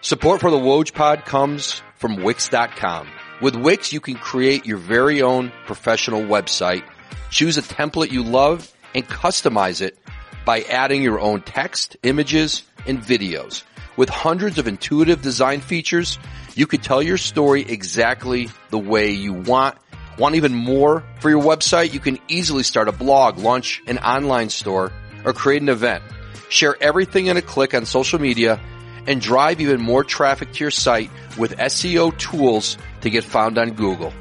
Support for the Woj Pod comes from Wix.com. With Wix, you can create your very own professional website, choose a template you love, and customize it by adding your own text, images, and videos. With hundreds of intuitive design features, you can tell your story exactly the way you want. Want even more for your website? You can easily start a blog, launch an online store, or create an event. Share everything in a click on social media and drive even more traffic to your site with SEO tools to get found on Google.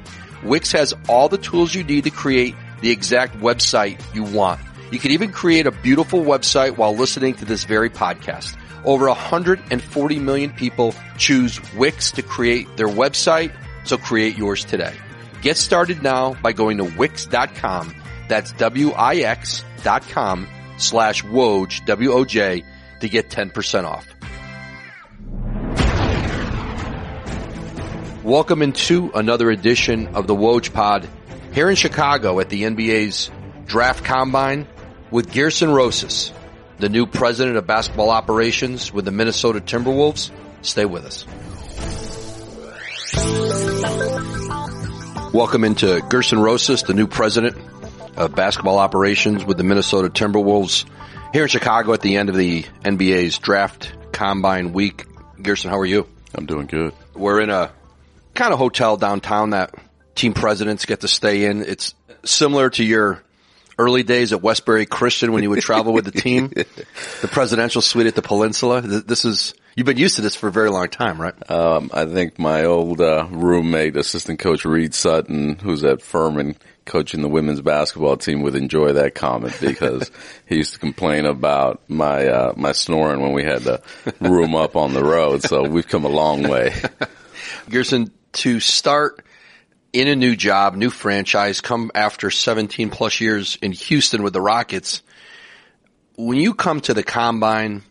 Wix has all the tools you need to create the exact website you want. You can even create a beautiful website while listening to this very podcast. Over 140 million people choose Wix to create their website, so create yours today. Get started now by going to Wix.com. That's W-I-X dot com slash Woj, W-O-J, to get 10% off. Welcome into another edition of the Woj Pod here in Chicago at the NBA's Draft Combine with Gersson Rosas, the new president of basketball operations with the Minnesota Timberwolves. Stay with us. Welcome into Gersson Rosas, the new president of basketball operations with the Minnesota Timberwolves here in Chicago at the end of the NBA's Draft Combine week. Gersson, how are you? I'm doing good. We're in a kind of hotel downtown that team presidents get to stay in. It's similar to your early days at Westbury Christian when you would travel with the team, the presidential suite at the Peninsula. This is you've been used to this for a very long time, right? Um, I think my old uh, roommate, assistant coach Reed Sutton, who's at Furman coaching the women's basketball team, would enjoy that comment because he used to complain about my uh, my snoring when we had to room up on the road. So we've come a long way. Gersson, to start in a new job, new franchise, come after 17 plus years in Houston with the Rockets. When you come to the combine,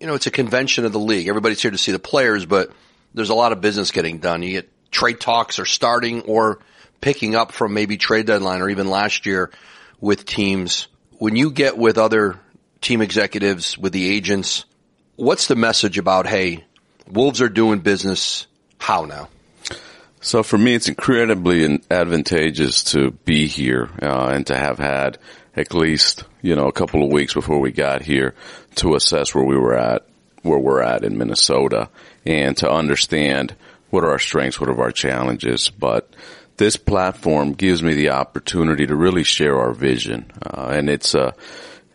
you know, it's a convention of the league. Everybody's here to see the players, but there's a lot of business getting done. You get trade talks are starting or picking up from maybe trade deadline or even last year with teams. When you get with other team executives, with the agents, what's the message about, hey, Wolves are doing business how now? So for me, it's incredibly advantageous to be here uh, and to have had at least you know a couple of weeks before we got here to assess where we were at, where we're at in Minnesota, and to understand what are our strengths, what are our challenges. But this platform gives me the opportunity to really share our vision, uh, and it's a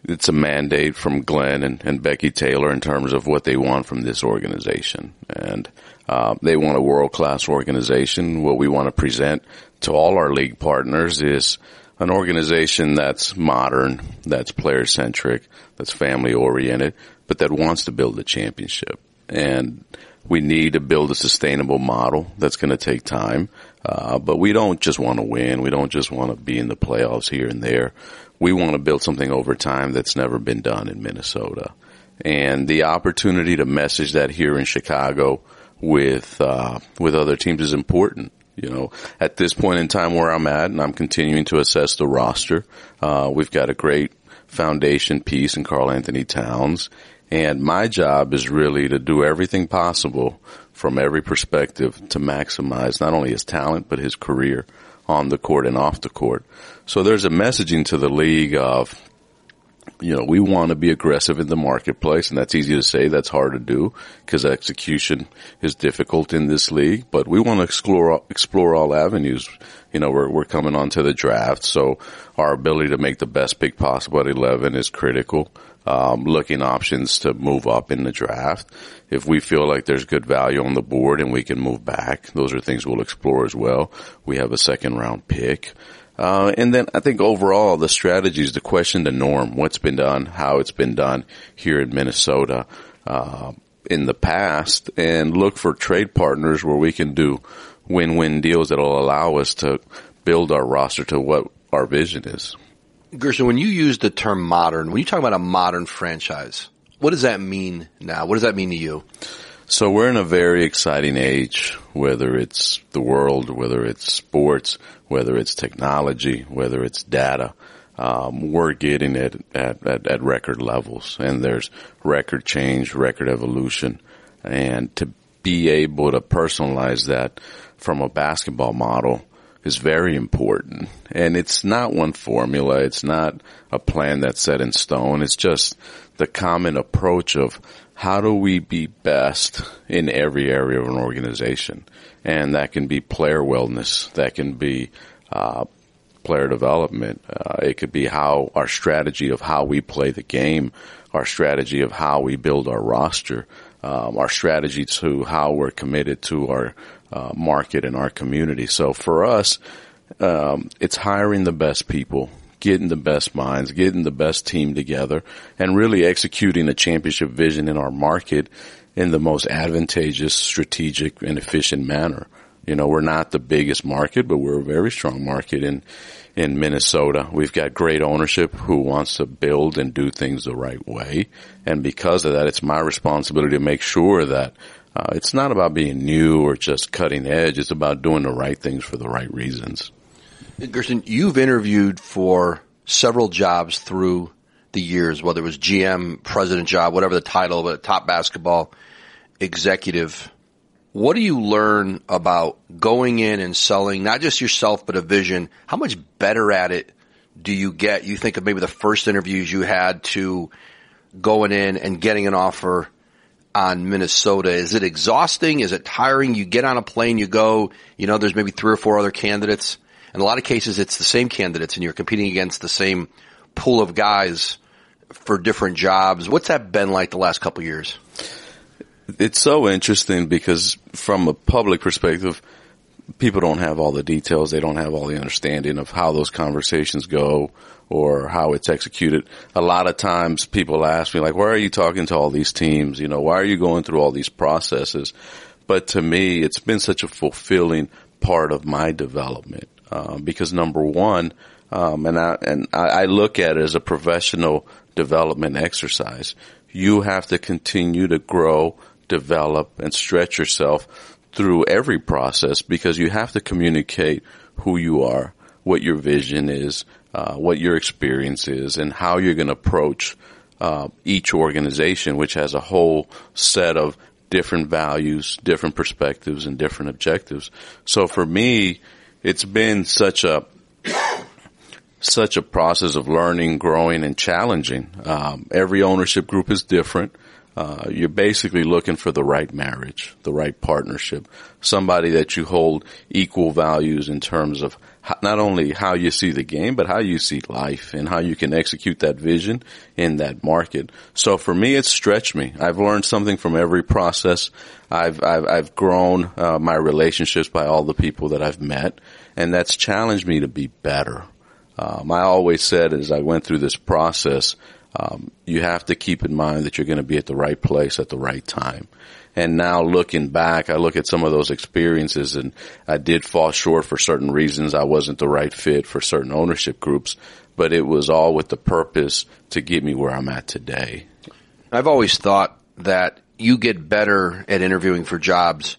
it's a mandate from Glenn and, and Becky Taylor in terms of what they want from this organization. And uh, they want a world class organization. What we want to present to all our league partners is an organization that's modern, that's player centric, that's family oriented, but that wants to build a championship. And we need to build a sustainable model that's going to take time. Uh, but we don't just want to win. We don't just want to be in the playoffs here and there. We want to build something over time that's never been done in Minnesota. And the opportunity to message that here in Chicago with uh, with other teams is important. You know, at this point in time where I'm at, and I'm continuing to assess the roster, uh, we've got a great foundation piece in Carl Anthony Towns, and my job is really to do everything possible from every perspective to maximize not only his talent but his career on the court and off the court. So there's a messaging to the league of you know, we want to be aggressive in the marketplace and that's easy to say. That's hard to do because execution is difficult in this league, but we want to explore, explore all avenues. You know, we're, we're coming on to the draft. So our ability to make the best pick possible at 11 is critical. Um, looking options to move up in the draft. If we feel like there's good value on the board and we can move back, those are things we'll explore as well. We have a second round pick. Uh, and then I think overall the strategy is to question the norm, what's been done, how it's been done here in Minnesota uh, in the past, and look for trade partners where we can do win-win deals that'll allow us to build our roster to what our vision is. Gersson, when you use the term modern, when you talk about a modern franchise, what does that mean now? What does that mean to you? So we're in a very exciting age, whether it's the world, whether it's sports, whether it's technology, whether it's data. Um, we're getting it at, at, at record levels and there's record change, record evolution. And to be able to personalize that from a basketball model is very important. And it's not one formula. It's not a plan that's set in stone. It's just the common approach of how do we be best in every area of an organization? And that can be player wellness. That can be, uh, player development. Uh, it could be how our strategy of how we play the game, our strategy of how we build our roster, um, our strategy to how we're committed to our uh, market and our community. So for us, um, it's hiring the best people, getting the best minds, getting the best team together, and really executing a championship vision in our market in the most advantageous, strategic, and efficient manner. You know, we're not the biggest market, but we're a very strong market in, in Minnesota. We've got great ownership who wants to build and do things the right way. And because of that, it's my responsibility to make sure that uh, it's not about being new or just cutting edge. It's about doing the right things for the right reasons. Gersson, you've interviewed for several jobs through the years, whether it was GM, president job, whatever the title, but top basketball executive what do you learn about going in and selling not just yourself but a vision? How much better at it do you get? You think of maybe the first interviews you had to going in and getting an offer on Minnesota. Is it exhausting? Is it tiring? You get on a plane, you go, you know, there's maybe three or four other candidates. In a lot of cases, it's the same candidates and you're competing against the same pool of guys for different jobs. What's that been like the last couple years? it's so interesting because from a public perspective, people don't have all the details. They don't have all the understanding of how those conversations go or how it's executed. A lot of times people ask me like, why are you talking to all these teams? You know, why are you going through all these processes? But to me, it's been such a fulfilling part of my development. Uh, because number one, um, and I, and I look at it as a professional development exercise. You have to continue to grow develop and stretch yourself through every process because you have to communicate who you are, what your vision is, uh, what your experience is, and how you're going to approach uh, each organization, which has a whole set of different values, different perspectives, and different objectives. So for me, it's been such a such a process of learning, growing, and challenging. Um, every ownership group is different. Uh, you're basically looking for the right marriage, the right partnership, somebody that you hold equal values in terms of not only how you see the game, but how you see life and how you can execute that vision in that market. So for me, it's stretched me. I've learned something from every process. I've, I've, I've grown uh, my relationships by all the people that I've met and that's challenged me to be better. Um, I always said as I went through this process, um, you have to keep in mind that you're going to be at the right place at the right time. And now looking back, I look at some of those experiences and I did fall short for certain reasons. I wasn't the right fit for certain ownership groups, but it was all with the purpose to get me where I'm at today. I've always thought that you get better at interviewing for jobs.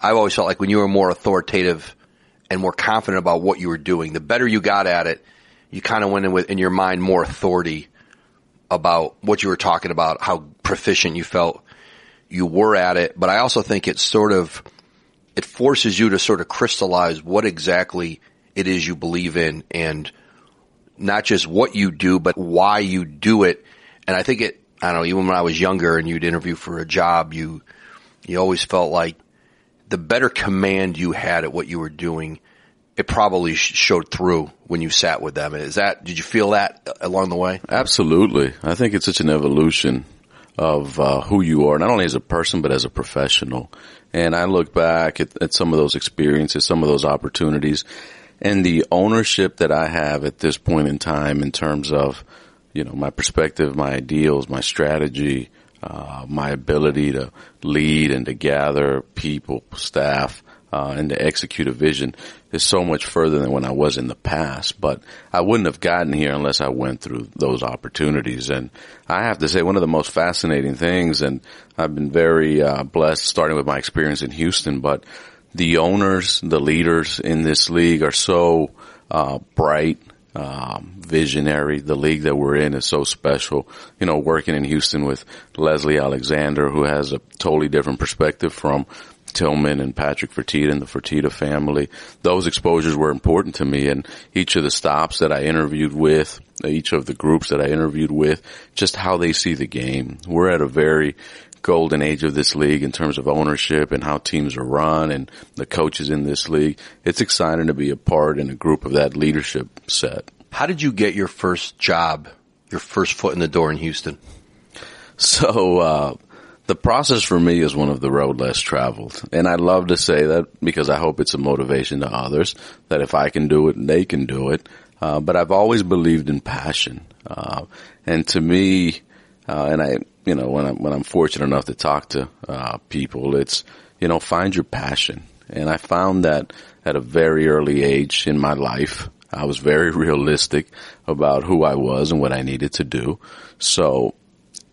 I've always felt like when you were more authoritative and more confident about what you were doing, the better you got at it, you kind of went in with, in your mind, more authority about what you were talking about, how proficient you felt you were at it. But I also think it sort of, it forces you to sort of crystallize what exactly it is you believe in and not just what you do, but why you do it. And I think it, I don't know, even when I was younger and you'd interview for a job, you, you always felt like the better command you had at what you were doing, it probably showed through when you sat with them. Is that, did you feel that along the way? Absolutely. I think it's such an evolution of uh, who you are, not only as a person, but as a professional. And I look back at, at some of those experiences, some of those opportunities, and the ownership that I have at this point in time in terms of, you know, my perspective, my ideals, my strategy, uh, my ability to lead and to gather people, staff, uh, and to execute a vision is so much further than when I was in the past. But I wouldn't have gotten here unless I went through those opportunities. And I have to say, one of the most fascinating things, and I've been very uh, blessed starting with my experience in Houston, but the owners, the leaders in this league are so uh, bright um, visionary. The league that we're in is so special. You know, working in Houston with Leslie Alexander, who has a totally different perspective from Tillman and Patrick Fertitta and the Fertitta family. Those exposures were important to me and each of the stops that I interviewed with, each of the groups that I interviewed with, just how they see the game. We're at a very golden age of this league in terms of ownership and how teams are run and the coaches in this league. It's exciting to be a part in a group of that leadership set. How did you get your first job, your first foot in the door in Houston? So, uh, the process for me is one of the road less traveled. And I love to say that because I hope it's a motivation to others that if I can do it, they can do it. Uh, but I've always believed in passion. Uh, and to me, uh, and I, you know, when I'm, when I'm fortunate enough to talk to, uh, people, it's, you know, find your passion. And I found that at a very early age in my life, I was very realistic about who I was and what I needed to do. So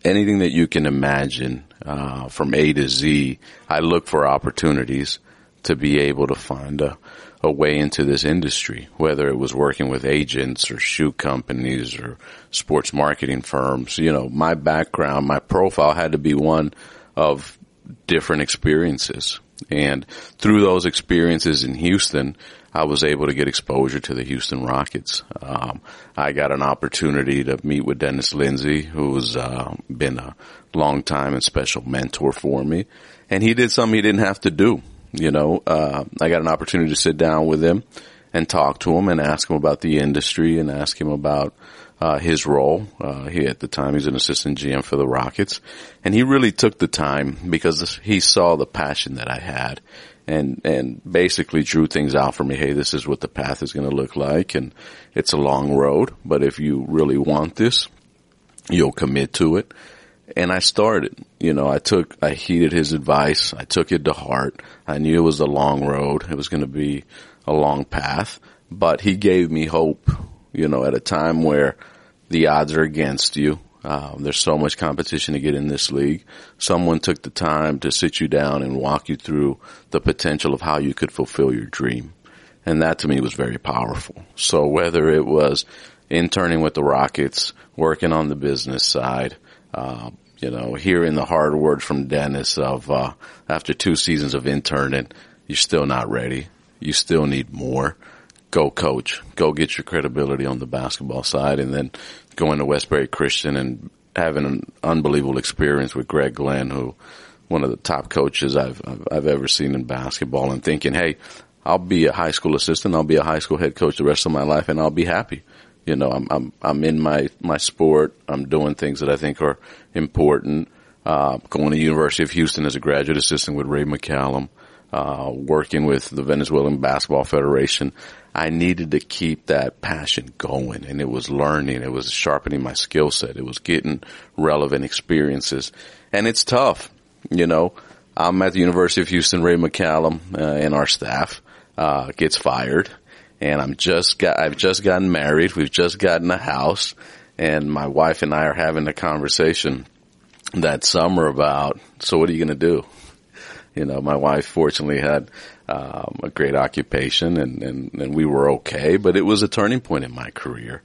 anything that you can imagine, uh, from A to Z, I look for opportunities to be able to find a, a way into this industry, whether it was working with agents or shoe companies or sports marketing firms. You know, my background, my profile had to be one of different experiences. And through those experiences in Houston, I was able to get exposure to the Houston Rockets. Um, I got an opportunity to meet with Dennis Lindsey, who's uh, been a long time and special mentor for me, and he did something he didn't have to do. You know, uh, I got an opportunity to sit down with him and talk to him and ask him about the industry and ask him about uh, his role. Uh, he at the time he's an assistant GM for the Rockets, and he really took the time because he saw the passion that I had, and and basically drew things out for me. Hey, this is what the path is going to look like, and it's a long road, but if you really want this, you'll commit to it. And I started, you know, I took, I heeded his advice. I took it to heart. I knew it was a long road. It was going to be a long path, but he gave me hope, you know, at a time where the odds are against you. Um, there's so much competition to get in this league. Someone took the time to sit you down and walk you through the potential of how you could fulfill your dream. And that to me was very powerful. So whether it was interning with the Rockets, working on the business side, uh, you know, hearing the hard words from Dennis of, uh, after two seasons of interning, you're still not ready. You still need more. Go coach. Go get your credibility on the basketball side and then going to Westbury Christian and having an unbelievable experience with Greg Glenn, who one of the top coaches I've, I've, I've ever seen in basketball and thinking, Hey, I'll be a high school assistant. I'll be a high school head coach the rest of my life and I'll be happy you know, I'm, I'm, I'm in my, my sport. I'm doing things that I think are important. Uh, going to University of Houston as a graduate assistant with Ray McCallum, uh, working with the Venezuelan Basketball Federation. I needed to keep that passion going and it was learning. It was sharpening my skill set. It was getting relevant experiences and it's tough. You know, I'm at the University of Houston, Ray McCallum, uh, and our staff, uh, gets fired and I'm just got, I've just gotten married. We've just gotten a house and my wife and I are having a conversation that summer about, so what are you going to do? You know, my wife fortunately had um, a great occupation and, and, and we were okay, but it was a turning point in my career.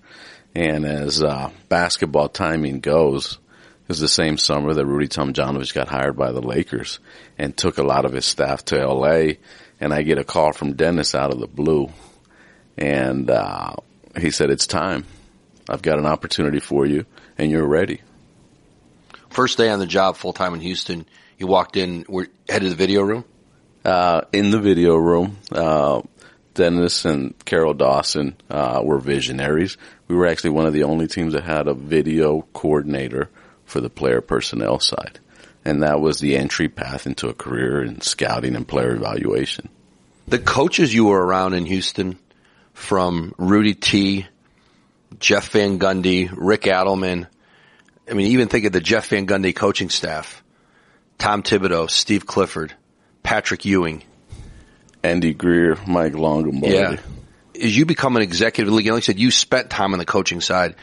And as uh, basketball timing goes, it was the same summer that Rudy Tomjanovich got hired by the Lakers and took a lot of his staff to LA. And I get a call from Dennis out of the blue and uh, he said, "It's time. I've got an opportunity for you, and you're ready." First day on the job, full time in Houston. You walked in, were headed to the video room. Uh, in the video room, uh, Dennis and Carroll Dawson uh, were visionaries. We were actually one of the only teams that had a video coordinator for the player personnel side. And that was the entry path into a career in scouting and player evaluation. The coaches you were around in Houston, from Rudy T, Jeff Van Gundy, Rick Adelman. I mean, even think of the Jeff Van Gundy coaching staff. Tom Thibodeau, Steve Clifford, Patrick Ewing. Andy Greer, Mike Longabardi. Yeah. As you become an executive league, like I said, you spent time on the coaching side.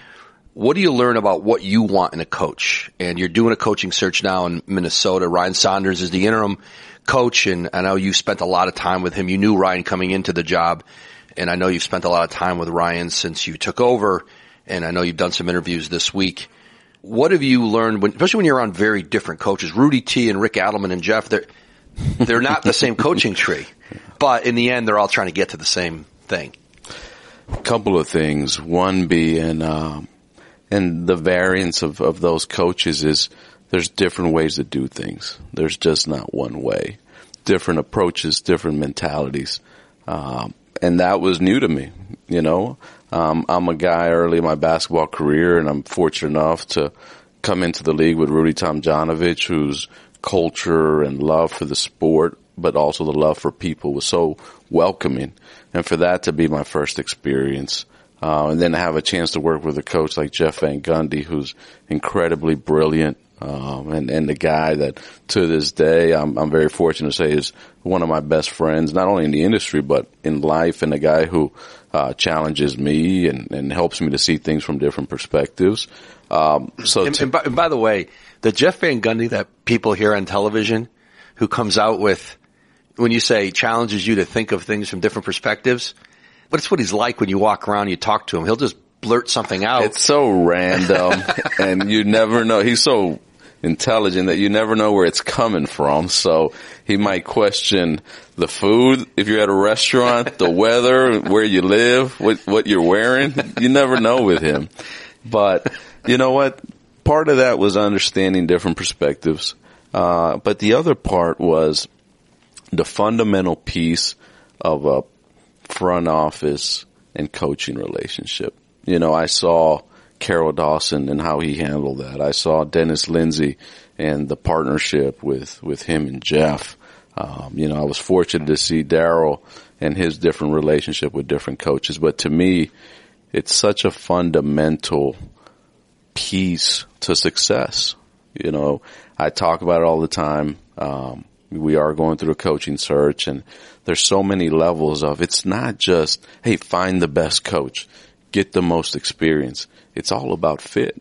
What do you learn about what you want in a coach? And you're doing a coaching search now in Minnesota. Ryan Saunders is the interim coach, and I know you spent a lot of time with him. You knew Ryan coming into the job and I know you've spent a lot of time with Ryan since you took over, and I know you've done some interviews this week. What have you learned, when, especially when you're on very different coaches, Rudy T and Rick Adelman and Jeff? They're they're not the same coaching tree, but in the end, they're all trying to get to the same thing. A couple of things. One being, um, and the variance of, of those coaches is there's different ways to do things. There's just not one way. Different approaches, different mentalities. Um, and that was new to me, you know. Um, I'm a guy early in my basketball career and I'm fortunate enough to come into the league with Rudy Tomjanovich, whose culture and love for the sport, but also the love for people was so welcoming. And for that to be my first experience, uh, and then to have a chance to work with a coach like Jeff Van Gundy, who's incredibly brilliant, um, and and the guy that to this day I'm I'm very fortunate to say is one of my best friends, not only in the industry but in life, and a guy who uh, challenges me and and helps me to see things from different perspectives. Um, so, and, and, by, and by the way, the Jeff Van Gundy that people hear on television, who comes out with when you say challenges you to think of things from different perspectives, but it's what he's like when you walk around you talk to him. He'll just blurt something out. It's so random and you never know. He's so intelligent that you never know where it's coming from. So he might question the food if you're at a restaurant, the weather, where you live, what what you're wearing. You never know with him. But you know what? Part of that was understanding different perspectives. Uh, but the other part was the fundamental piece of a front office and coaching relationship. You know, I saw Carroll Dawson and how he handled that. I saw Dennis Lindsey and the partnership with, with him and Jeff. Um, you know, I was fortunate to see Daryl and his different relationship with different coaches. But to me, it's such a fundamental piece to success. You know, I talk about it all the time. Um, we are going through a coaching search and there's so many levels of it's not just, hey, find the best coach, get the most experience. It's all about fit.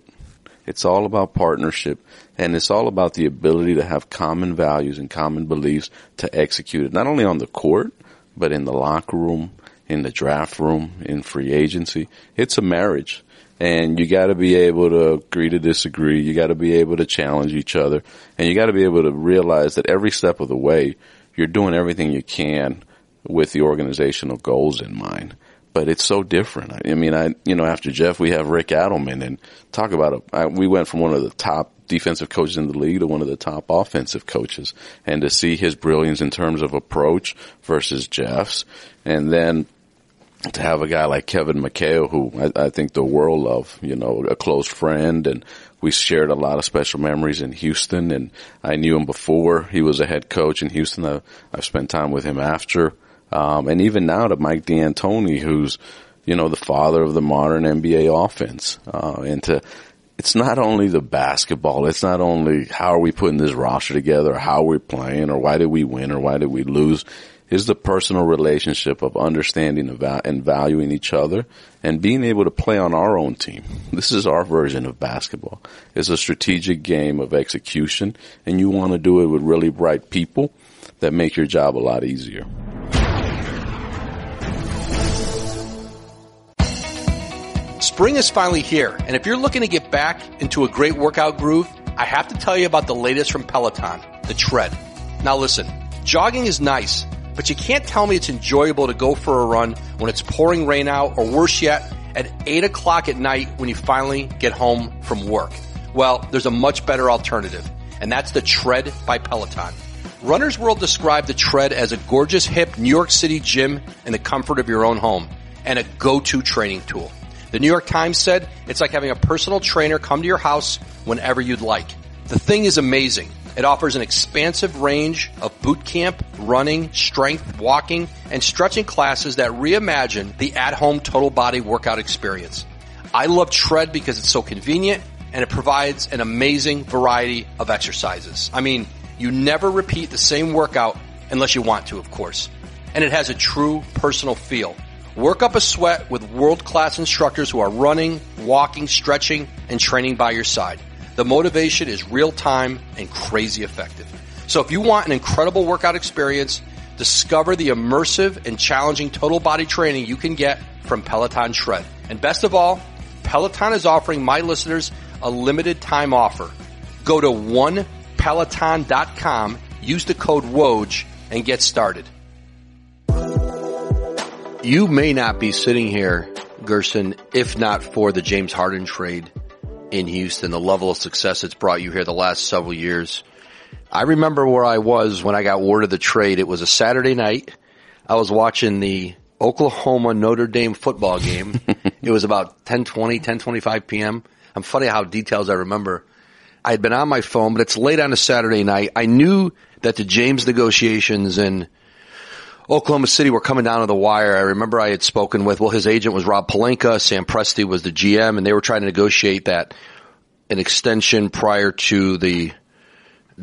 It's all about partnership and it's all about the ability to have common values and common beliefs to execute it, not only on the court, but in the locker room, in the draft room, in free agency. It's a marriage and you got to be able to agree to disagree. You got to be able to challenge each other and you got to be able to realize that every step of the way you're doing everything you can with the organizational goals in mind but it's so different. I mean, I, you know, after Jeff, we have Rick Adelman and talk about it. I, we went from one of the top defensive coaches in the league to one of the top offensive coaches and to see his brilliance in terms of approach versus Jeff's and then to have a guy like Kevin McHale, who I, I think the world of, you know, a close friend and we shared a lot of special memories in Houston and I knew him before he was a head coach in Houston. I, I've spent time with him after. Um, and even now to Mike D'Antoni, who's, you know, the father of the modern NBA offense. Uh, and to, it's not only the basketball. It's not only how are we putting this roster together, how we're playing, or why did we win, or why did we lose. Is the personal relationship of understanding and valuing each other and being able to play on our own team. This is our version of basketball. It's a strategic game of execution and you want to do it with really bright people that make your job a lot easier. Spring is finally here, and if you're looking to get back into a great workout groove, I have to tell you about the latest from Peloton, the Tread. Now listen, jogging is nice, but you can't tell me it's enjoyable to go for a run when it's pouring rain out, or worse yet, at 8 o'clock at night when you finally get home from work. Well, there's a much better alternative, and that's the Tread by Peloton. Runner's World described the Tread as a gorgeous, hip New York City gym in the comfort of your own home and a go-to training tool. The New York Times said it's like having a personal trainer come to your house whenever you'd like. The thing is amazing. It offers an expansive range of boot camp, running, strength, walking, and stretching classes that reimagine the at-home total body workout experience. I love Tread because it's so convenient and it provides an amazing variety of exercises. I mean, you never repeat the same workout unless you want to, of course. And it has a true personal feel. Work up a sweat with world-class instructors who are running, walking, stretching, and training by your side. The motivation is real time and crazy effective. So if you want an incredible workout experience, Discover the immersive and challenging total body training you can get from Peloton Tread. And best of all, Peloton is offering my listeners a limited time offer. Go to onepeloton.com, use the code WOJ, and get started. You may not be sitting here, Gersson, if not for the James Harden trade in Houston, the level of success it's brought you here the last several years. I remember where I was when I got word of the trade. It was a Saturday night. I was watching the Oklahoma Notre Dame football game. it was about 1020, 1025 p.m. I'm funny how details I remember. I had been on my phone, but it's late on a Saturday night. I knew that the James negotiations in Oklahoma City were coming down to the wire. I remember I had spoken with, well, his agent was Rob Pelinka. Sam Presti was the GM and they were trying to negotiate that an extension prior to the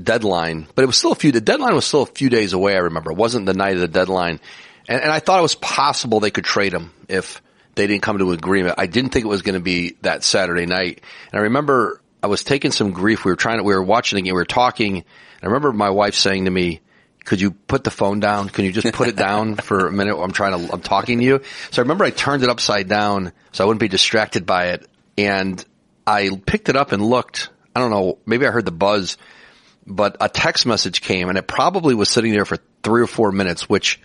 deadline, but it was still a few, the deadline was still a few days away. I remember it wasn't the night of the deadline. And, and I thought it was possible they could trade him if they didn't come to an agreement. I didn't think it was going to be that Saturday night. And I remember I was taking some grief. We were trying to, we were watching the game, we were talking. I remember my wife saying to me, could you put the phone down? Can you just put it down for a minute? I'm trying to, I'm talking to you. So I remember I turned it upside down so I wouldn't be distracted by it. And I picked it up and looked. I don't know. Maybe I heard the buzz, but a text message came and it probably was sitting there for three or four minutes, which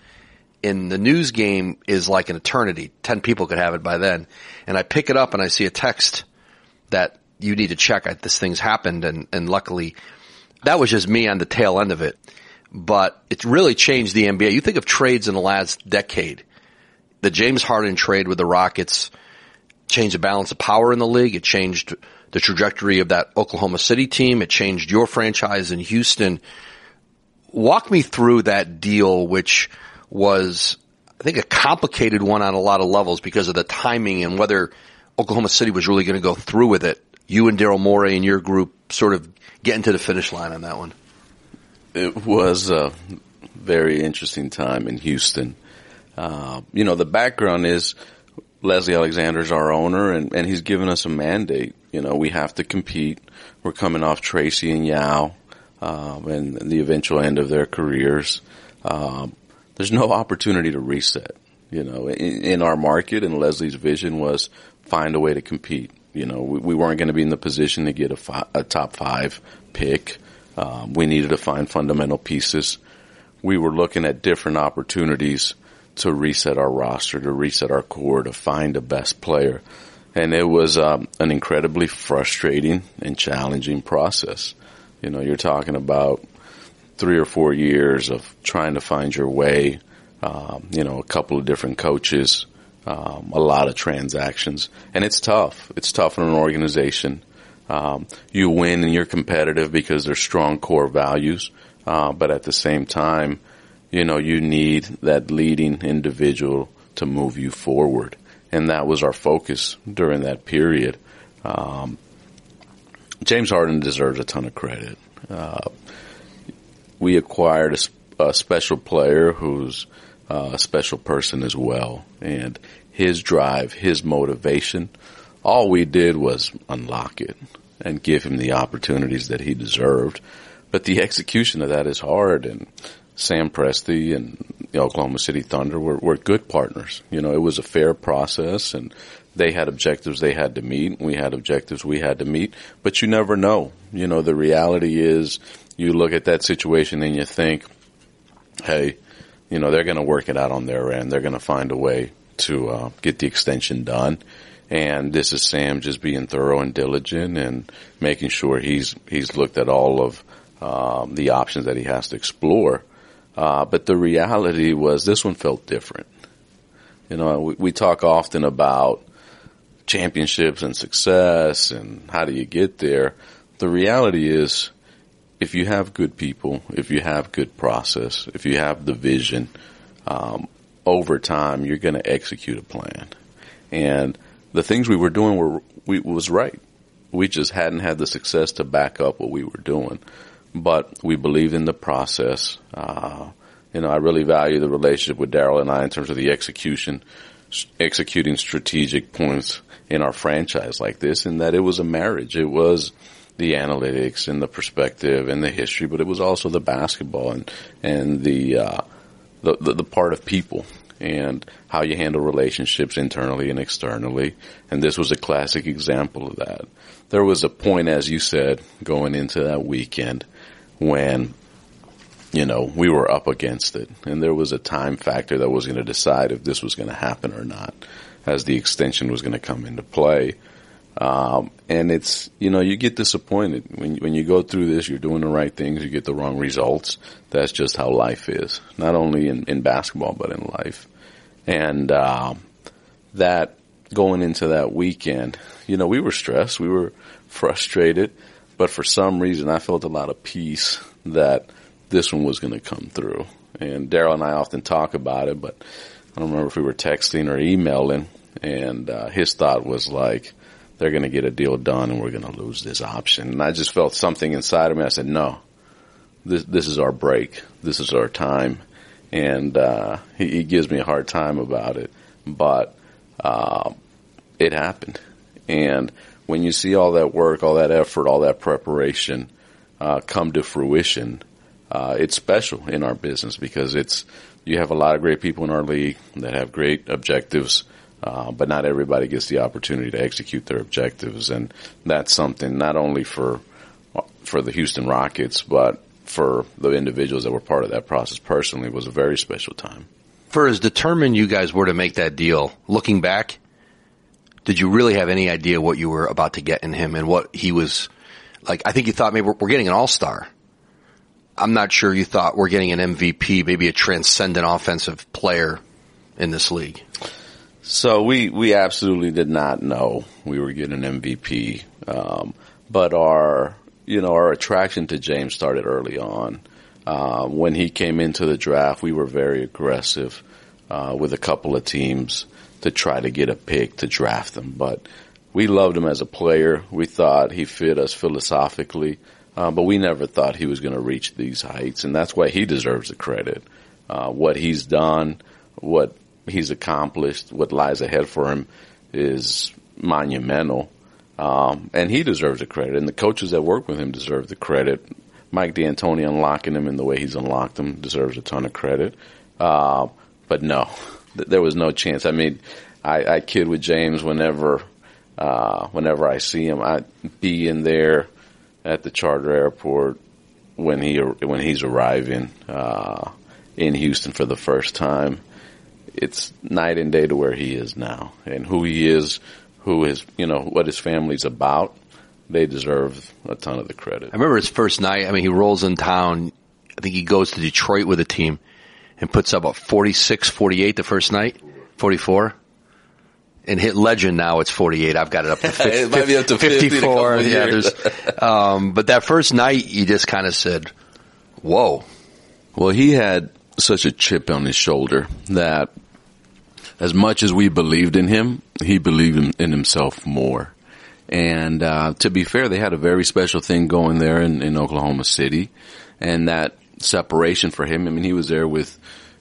in the news game is like an eternity. Ten people could have it by then. And I pick it up and I see a text that you need to check. This thing's happened and, and luckily that was just me on the tail end of it but it's really changed the NBA. You think of trades in the last decade. The James Harden trade with the Rockets changed the balance of power in the league. It changed the trajectory of that Oklahoma City team. It changed your franchise in Houston. Walk me through that deal, which was, I think, a complicated one on a lot of levels because of the timing and whether Oklahoma City was really going to go through with it. You and Daryl Morey and your group sort of getting to the finish line on that one. It was a very interesting time in Houston. Uh, you know, the background is Leslie Alexander's our owner and, and he's given us a mandate. You know, we have to compete. We're coming off Tracy and Yao, um, and, the eventual end of their careers. Um, there's no opportunity to reset. You know, in, in, our market and Leslie's vision was find a way to compete. You know, we, we weren't going to be in the position to get a, fi- a top five pick. Um, we needed to find fundamental pieces. We were looking at different opportunities to reset our roster, to reset our core, to find the best player. And it was um, an incredibly frustrating and challenging process. You know, you're talking about three or four years of trying to find your way. Um, you know, a couple of different coaches, um, a lot of transactions, and it's tough. It's tough in an organization um, you win and you're competitive because there's strong core values, uh, but at the same time, you know, you need that leading individual to move you forward. And that was our focus during that period. Um, James Harden deserves a ton of credit. Uh, we acquired a, a, special player who's uh, a special person as well. And his drive, his motivation, all we did was unlock it and give him the opportunities that he deserved. But the execution of that is hard and Sam Presti and the Oklahoma City Thunder were, were good partners. You know, it was a fair process and they had objectives they had to meet. We had objectives we had to meet, but you never know. You know, the reality is you look at that situation and you think, hey, you know, they're going to work it out on their end. They're going to find a way to uh, get the extension done. And this is Sam just being thorough and diligent and making sure he's he's looked at all of um, the options that he has to explore. Uh, but the reality was this one felt different. You know, we, we talk often about championships and success and how do you get there. The reality is if you have good people, if you have good process, if you have the vision, um, over time you're going to execute a plan. And the things we were doing were we was right. We just hadn't had the success to back up what we were doing, but we believed in the process. Uh, you know, I really value the relationship with Daryl and I in terms of the execution, executing strategic points in our franchise like this, and that it was a marriage. It was the analytics and the perspective and the history, but it was also the basketball and and the uh, the, the, the part of people and how you handle relationships internally and externally. And this was a classic example of that. There was a point, as you said, going into that weekend when, you know, we were up against it and there was a time factor that was going to decide if this was going to happen or not as the extension was going to come into play. Um, and it's, you know, you get disappointed when, when you go through this, you're doing the right things, you get the wrong results. That's just how life is. Not only in, in basketball, but in life. And, um, that going into that weekend, you know, we were stressed, we were frustrated, but for some reason I felt a lot of peace that this one was going to come through. And Daryl and I often talk about it, but I don't remember if we were texting or emailing and, uh, his thought was like, they're going to get a deal done and we're going to lose this option. And I just felt something inside of me. I said, no, this, this is our break. This is our time. And, uh, he, he, gives me a hard time about it, but, uh, it happened. And when you see all that work, all that effort, all that preparation, uh, come to fruition, uh, it's special in our business because it's, you have a lot of great people in our league that have great objectives uh, but not everybody gets the opportunity to execute their objectives, and that's something not only for for the Houston Rockets, but for the individuals that were part of that process personally was a very special time. For as determined you guys were to make that deal, looking back, did you really have any idea what you were about to get in him and what he was like? I think you thought maybe we're, we're getting an all star. I'm not sure you thought we're getting an MVP, maybe a transcendent offensive player in this league. So we, we absolutely did not know we were getting an MVP. Um, but our, you know, our attraction to James started early on. Uh, when he came into the draft, we were very aggressive, uh, with a couple of teams to try to get a pick to draft him. But we loved him as a player. We thought he fit us philosophically. Uh, but we never thought he was going to reach these heights, and that's why he deserves the credit. Uh, what he's done, what he's accomplished, what lies ahead for him is monumental. Um, and he deserves the credit, and the coaches that work with him deserve the credit. Mike D'Antoni unlocking him in the way he's unlocked him deserves a ton of credit. Uh, but no, th- there was no chance. I mean, I, I kid with James whenever, uh, whenever I see him. I be in there at the charter airport when he when he's arriving uh, in Houston for the first time it's night and day to where he is now and who he is, who is, you know, what his family's about. They deserve a ton of the credit. I remember his first night. I mean, he rolls in town. I think he goes to Detroit with a team and puts up a 46, 48 the first night, 44. And hit legend now it's 48. I've got it up to, 50, it might be up to 54. yeah, there's, um, but that first night you just kind of said, whoa. Well, he had such a chip on his shoulder that as much as we believed in him, he believed in, himself more. And uh, to be fair, they had a very special thing going there in, in Oklahoma City, and that separation for him. I mean, he was there with,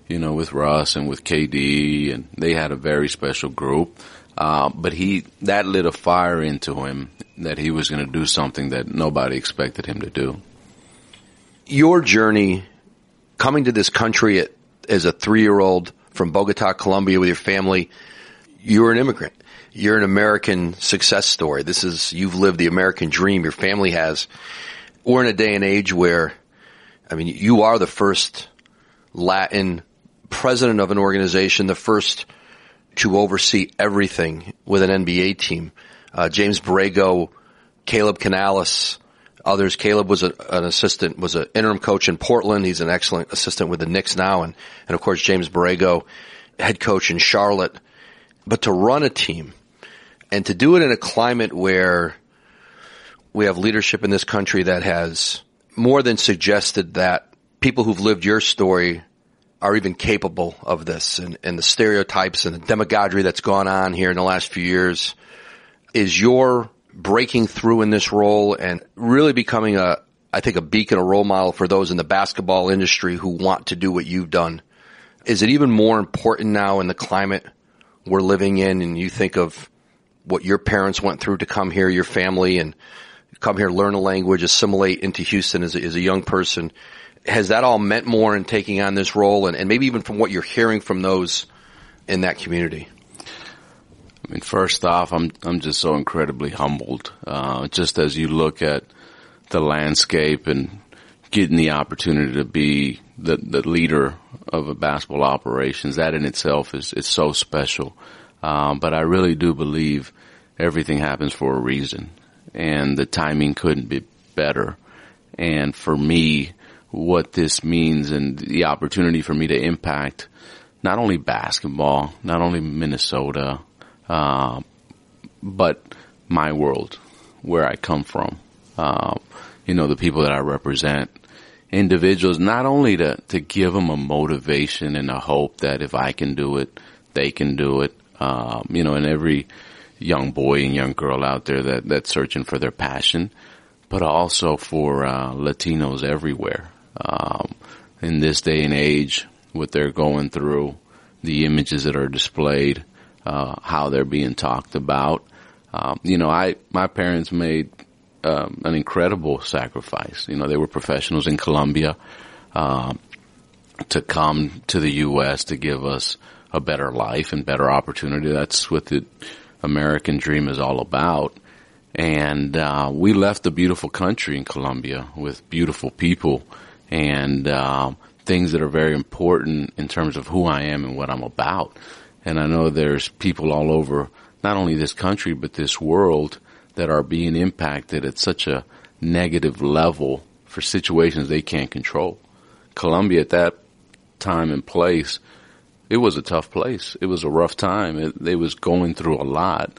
you know, with Russ and with KD, and they had a very special group. Uh, but he that lit a fire into him that he was going to do something that nobody expected him to do. Your journey coming to this country at, as a three-year-old from Bogota, Colombia with your family, you're an immigrant. You're an American success story. This is, you've lived the American dream. Your family has. We're in a day and age where, I mean, you are the first Latin president of an organization, the first to oversee everything with an NBA team. Uh, James Borrego, Caleb Canales, others. Caleb was a, an assistant, was an interim coach in Portland. He's an excellent assistant with the Knicks now. And, and of course, James Borrego, head coach in Charlotte. But to run a team and to do it in a climate where we have leadership in this country that has more than suggested that people who've lived your story are even capable of this and, and the stereotypes and the demagoguery that's gone on here in the last few years is your breaking through in this role and really becoming a, I think a beacon, a role model for those in the basketball industry who want to do what you've done. Is it even more important now in the climate we're living in and you think of what your parents went through to come here, your family and come here, learn a language, assimilate into Houston as a, as a young person. has that all meant more in taking on this role and, and maybe even from what you're hearing from those in that community? I mean, first off, I'm I'm just so incredibly humbled. Uh, just as you look at the landscape and getting the opportunity to be the the leader of a basketball operations, that in itself is is so special. Um, but I really do believe everything happens for a reason, and the timing couldn't be better. And for me, what this means and the opportunity for me to impact not only basketball, not only Minnesota, uh, but my world, where I come from. Uh, you know, the people that I represent, individuals, not only to, to give them a motivation and a hope that if I can do it, they can do it. Um, you know, and every young boy and young girl out there that, that's searching for their passion, but also for, uh, Latinos everywhere. Um, in this day and age, what they're going through, the images that are displayed, uh, how they're being talked about. Um, you know, I my parents made um, an incredible sacrifice. You know, they were professionals in Colombia uh, to come to the U.S. to give us a better life and better opportunity. That's what the American dream is all about. And uh, we left a beautiful country in Colombia with beautiful people and uh, things that are very important in terms of who I am and what I'm about. And I know there's people all over not only this country but this world that are being impacted at such a negative level for situations they can't control. Colombia at that time and place, it was a tough place. It was a rough time. It, it was going through a lot.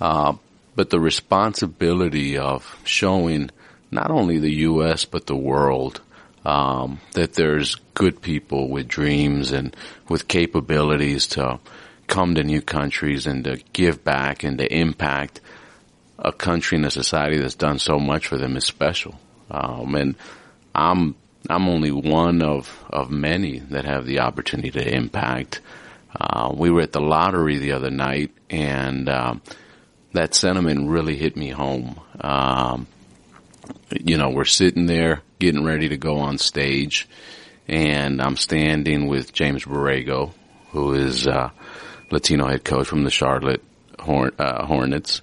Uh, but the responsibility of showing not only the U.S. but the world um, that there's good people with dreams and with capabilities to come to new countries and to give back and to impact a country and a society that's done so much for them is special. Um, and I'm I'm only one of of many that have the opportunity to impact. Uh, we were at the lottery the other night, and um, that sentiment really hit me home. Um, you know, we're sitting there getting ready to go on stage, and I'm standing with James Borrego, who is uh, Latino head coach from the Charlotte Horn, uh, Hornets,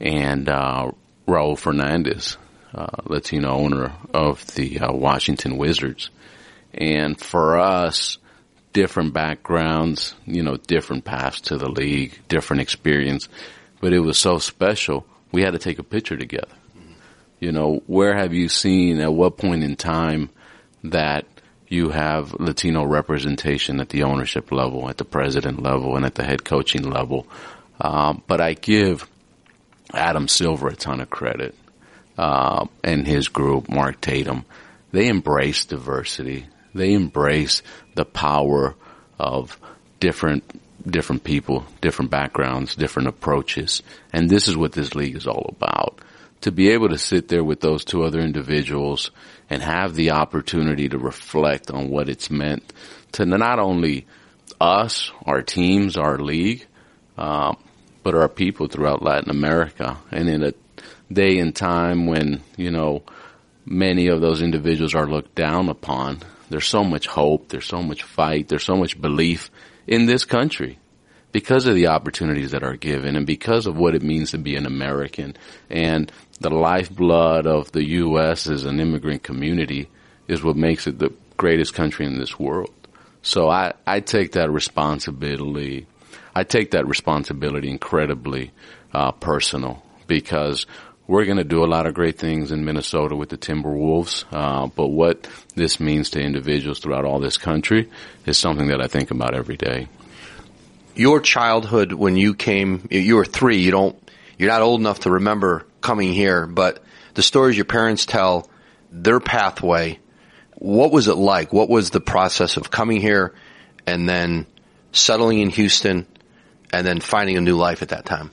and uh, Raul Fernandez, uh, Latino owner of the uh, Washington Wizards. And for us, different backgrounds, you know, different paths to the league, different experience, but it was so special. We had to take a picture together. You know, where have you seen at what point in time that you have Latino representation at the ownership level, at the president level, and at the head coaching level? Um, but I give Adam Silver a ton of credit uh, and his group, Mark Tatum. They embrace diversity. They embrace the power of different different people, different backgrounds, different approaches, and this is what this league is all about to be able to sit there with those two other individuals and have the opportunity to reflect on what it's meant to not only us, our teams, our league, uh, but our people throughout Latin America. And in a day and time when, you know, many of those individuals are looked down upon, there's so much hope, there's so much fight, there's so much belief in this country because of the opportunities that are given and because of what it means to be an American. And the lifeblood of the U.S. as an immigrant community is what makes it the greatest country in this world. So I, I take that responsibility. I take that responsibility incredibly uh, personal because we're going to do a lot of great things in Minnesota with the Timberwolves. Uh, but what this means to individuals throughout all this country is something that I think about every day. Your childhood when you came, you were three. You don't, you're not old enough to remember coming here, but the stories your parents tell, their pathway, what was it like? What was the process of coming here and then settling in Houston and then finding a new life at that time?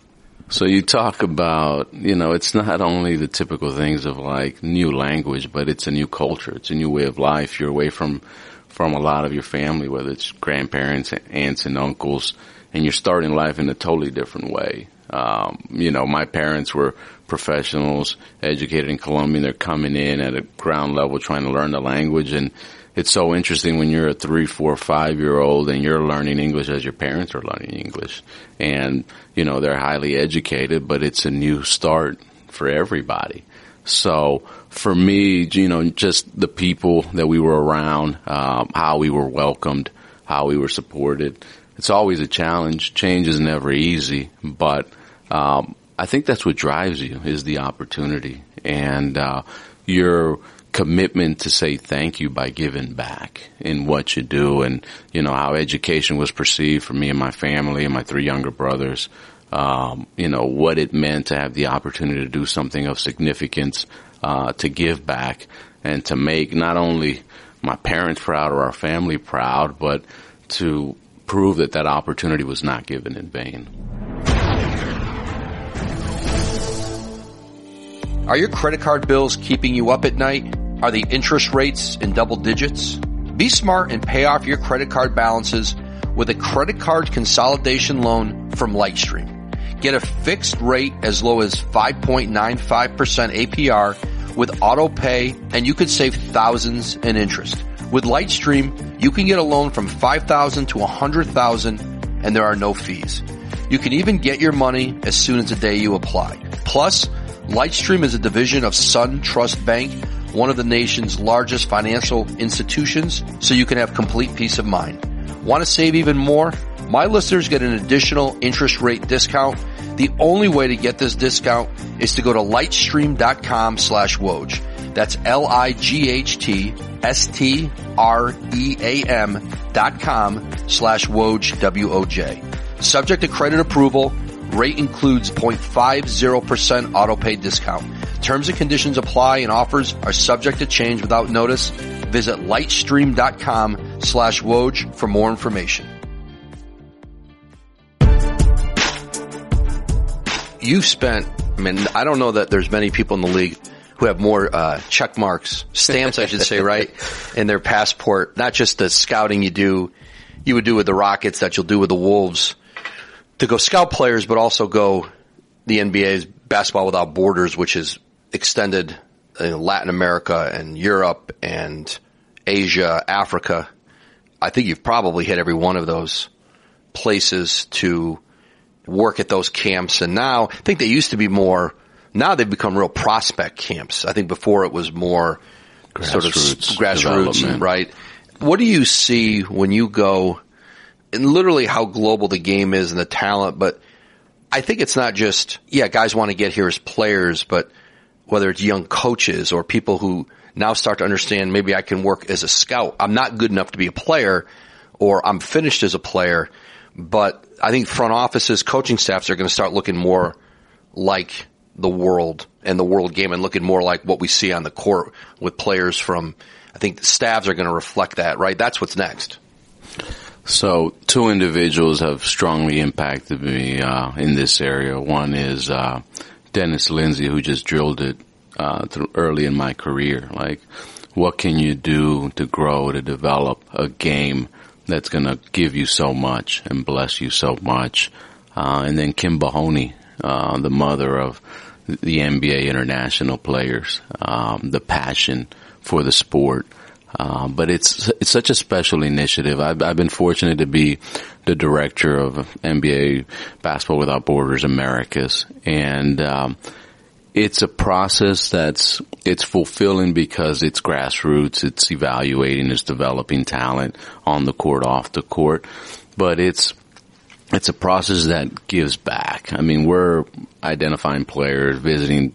So you talk about, you know, it's not only the typical things of like new language, but it's a new culture. It's a new way of life. You're away from, from a lot of your family, whether it's grandparents, aunts and uncles, and you're starting life in a totally different way. Um, you know, my parents were professionals educated in Colombia. They're coming in at a ground level trying to learn the language and it's so interesting when you're a three, four, five year old and you're learning English as your parents are learning English. And, you know, they're highly educated, but it's a new start for everybody. So for me, you know, just the people that we were around, um, how we were welcomed, how we were supported. It's always a challenge. Change is never easy, but um, I think that's what drives you is the opportunity and uh, your commitment to say thank you by giving back in what you do, and you know how education was perceived for me and my family and my three younger brothers um, you know, what it meant to have the opportunity to do something of significance, uh, to give back and to make not only my parents proud or our family proud, but to prove that that opportunity was not given in vain. Are your credit card bills keeping you up at night? Are the interest rates in double digits? Be smart and pay off your credit card balances with a credit card consolidation loan from Lightstream. Get a fixed rate as low as 5.95% APR with auto pay and you could save thousands in interest. With Lightstream, you can get a loan from 5,000 to 100,000 and there are no fees. You can even get your money as soon as the day you apply. Plus, Lightstream is a division of SunTrust Bank, one of the nation's largest financial institutions, so you can have complete peace of mind. Want to save even more? My listeners get an additional interest rate discount. The only way to get this discount is to go to lightstream.com slash Woj. That's L-I-G-H-T-S-T-R-E-A-M dot com slash Woj, W-O-J. Subject to credit approval, rate includes 0.50% auto pay discount. Terms and conditions apply and offers are subject to change without notice. Visit lightstream.com slash Woj for more information. you've spent, I mean, I don't know that there's many people in the league who have more uh, check marks, stamps, I should say, right, in their passport. Not just the scouting you do, you would do with the Rockets, that you'll do with the Wolves, to go scout players, but also go the NBA's Basketball Without Borders, which is extended in Latin America and Europe and Asia, Africa. I think you've probably hit every one of those places to work at those camps. And now I think they used to be more, now they've become real prospect camps. I think before it was more grassroots, sort of grassroots, right? What do you see when you go and literally how global the game is and the talent, but I think it's not just, yeah, guys want to get here as players, but whether it's young coaches or people who now start to understand maybe I can work as a scout. I'm not good enough to be a player or I'm finished as a player, but I think front offices, coaching staffs are going to start looking more like the world and the world game and looking more like what we see on the court with players from, I think the staffs are going to reflect that, right? That's what's next. So two individuals have strongly impacted me, uh, in this area. One is, uh, Dennis Lindsey, who just drilled it, uh, early in my career. Like, what can you do to grow, to develop a game that's going to give you so much and bless you so much. Uh, and then Kim Bohuny, uh, the mother of the NBA international players, um, the passion for the sport. Uh, but it's it's such a special initiative. I've, I've been fortunate to be the director of NBA Basketball Without Borders Americas, and um, it's a process that's it's fulfilling because it's grassroots, it's evaluating, it's developing talent on the court, off the court, but it's it's a process that gives back. I mean, we're identifying players, visiting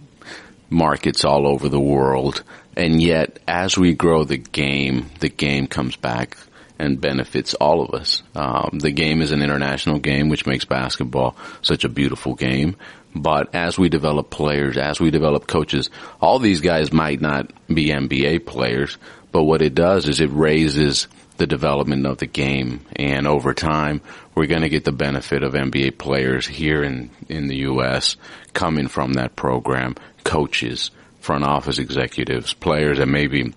markets all over the world, and yet as we grow the game, the game comes back and benefits all of us. Um, the game is an international game, which makes basketball such a beautiful game. But as we develop players, as we develop coaches, all these guys might not be NBA players, but what it does is it raises the development of the game. And over time, we're going to get the benefit of NBA players here in, in the U.S. coming from that program, coaches, front office executives, players that maybe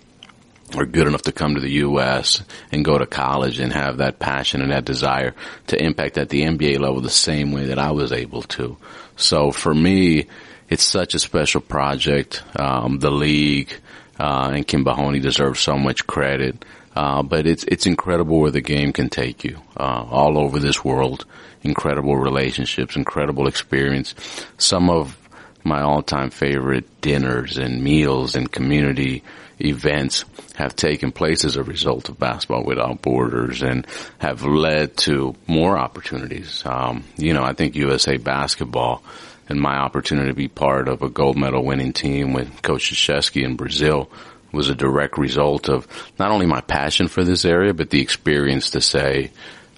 are good enough to come to the U.S. and go to college and have that passion and that desire to impact at the NBA level the same way that I was able to. So for me, it's such a special project. Um, the league, uh, and Kim Bohuny deserves so much credit. Uh, but it's it's incredible where the game can take you uh, all over this world. Incredible relationships, incredible experience. Some of my all-time favorite dinners and meals and community events have taken place as a result of basketball without borders and have led to more opportunities. Um, you know, I think USA basketball and my opportunity to be part of a gold medal winning team with Coach Krzyzewski in Brazil was a direct result of not only my passion for this area, but the experience to say,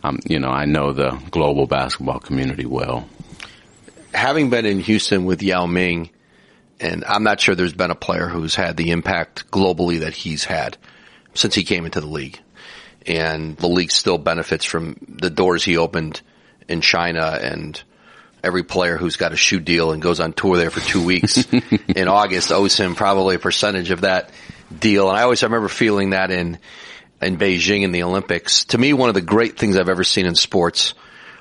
um, you know, I know the global basketball community well. Having been in Houston with Yao Ming, and I'm not sure there's been a player who's had the impact globally that he's had since he came into the league. And the league still benefits from the doors he opened in China and every player who's got a shoe deal and goes on tour there for two weeks in August owes him probably a percentage of that deal. And I always remember feeling that in, in Beijing in the Olympics. To me, one of the great things I've ever seen in sports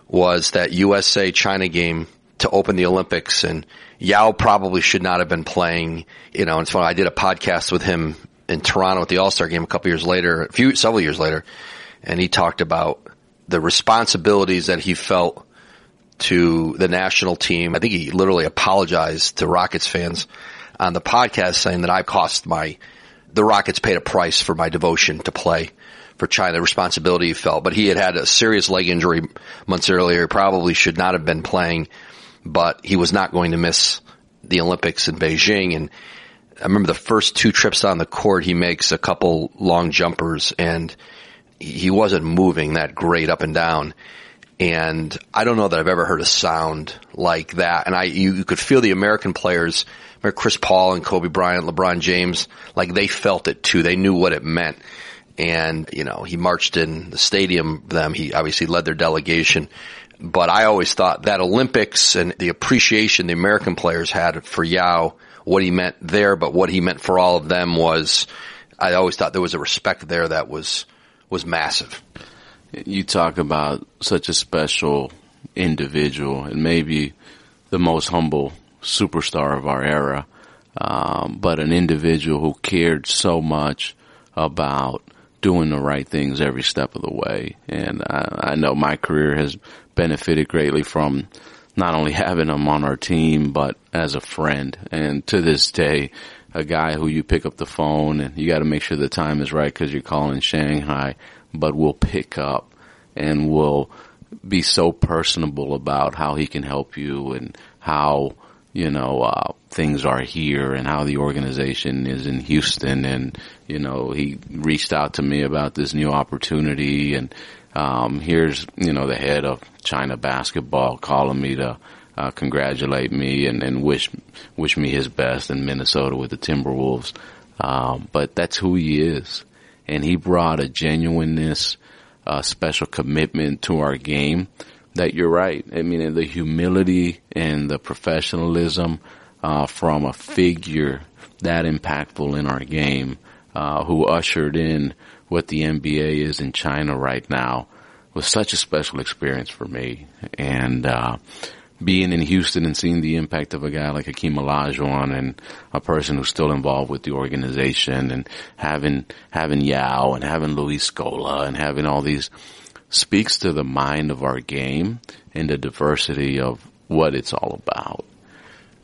was that USA China game to open the Olympics and Yao probably should not have been playing, you know, it's funny. I did a podcast with him in Toronto at the All-Star game a couple years later, a few, several years later, and he talked about the responsibilities that he felt to the national team. I think he literally apologized to Rockets fans on the podcast saying that I cost my, the Rockets paid a price for my devotion to play for China, the responsibility he felt. But he had had a serious leg injury months earlier. Probably should not have been playing, but he was not going to miss the Olympics in Beijing. And I remember the first two trips on the court, he makes a couple long jumpers and he wasn't moving that great up and down. And I don't know that I've ever heard a sound like that. And I, you, you could feel the American players, Chris Paul and Kobe Bryant, LeBron James, like they felt it too. They knew what it meant. And, you know, he marched in the stadium, them. He obviously led their delegation. But I always thought that Olympics and the appreciation the American players had for Yao, what he meant there, but what he meant for all of them was, I always thought there was a respect there that was, was massive. You talk about such a special individual and maybe the most humble superstar of our era, um, but an individual who cared so much about doing the right things every step of the way. And I, I know my career has benefited greatly from not only having him on our team, but as a friend. And to this day, a guy who you pick up the phone and you got to make sure the time is right because you're calling Shanghai but will pick up and will be so personable about how he can help you and how you know uh, things are here and how the organization is in Houston. And you know he reached out to me about this new opportunity. And um, here's you know the head of China basketball calling me to uh, congratulate me and, and wish wish me his best in Minnesota with the Timberwolves. Um, but that's who he is. And he brought a genuineness, a special commitment to our game that you're right. I mean, the humility and the professionalism uh, from a figure that impactful in our game, uh, who ushered in what the NBA is in China right now, was such a special experience for me. And uh, being in Houston and seeing the impact of a guy like Hakeem Olajuwon and a person who's still involved with the organization and having, having Yao and having Luis Scola and having all these speaks to the mind of our game and the diversity of what it's all about.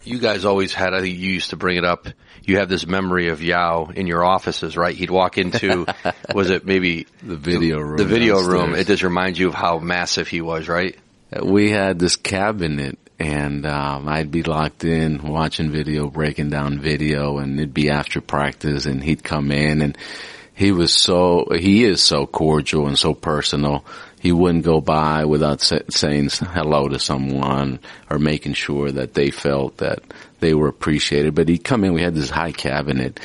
You guys always had, I think you used to bring it up. You have this memory of Yao in your offices, right? He'd walk into, was it maybe the video room? The video downstairs. room. It just reminds you of how massive he was, right? we had this cabinet and um, I'd be locked in watching video, breaking down video, and it'd be after practice, and he'd come in, and he was so he is so cordial and so personal. He wouldn't go by without say, saying hello to someone or making sure that they felt that they were appreciated. But he'd come in. We had this high cabinet,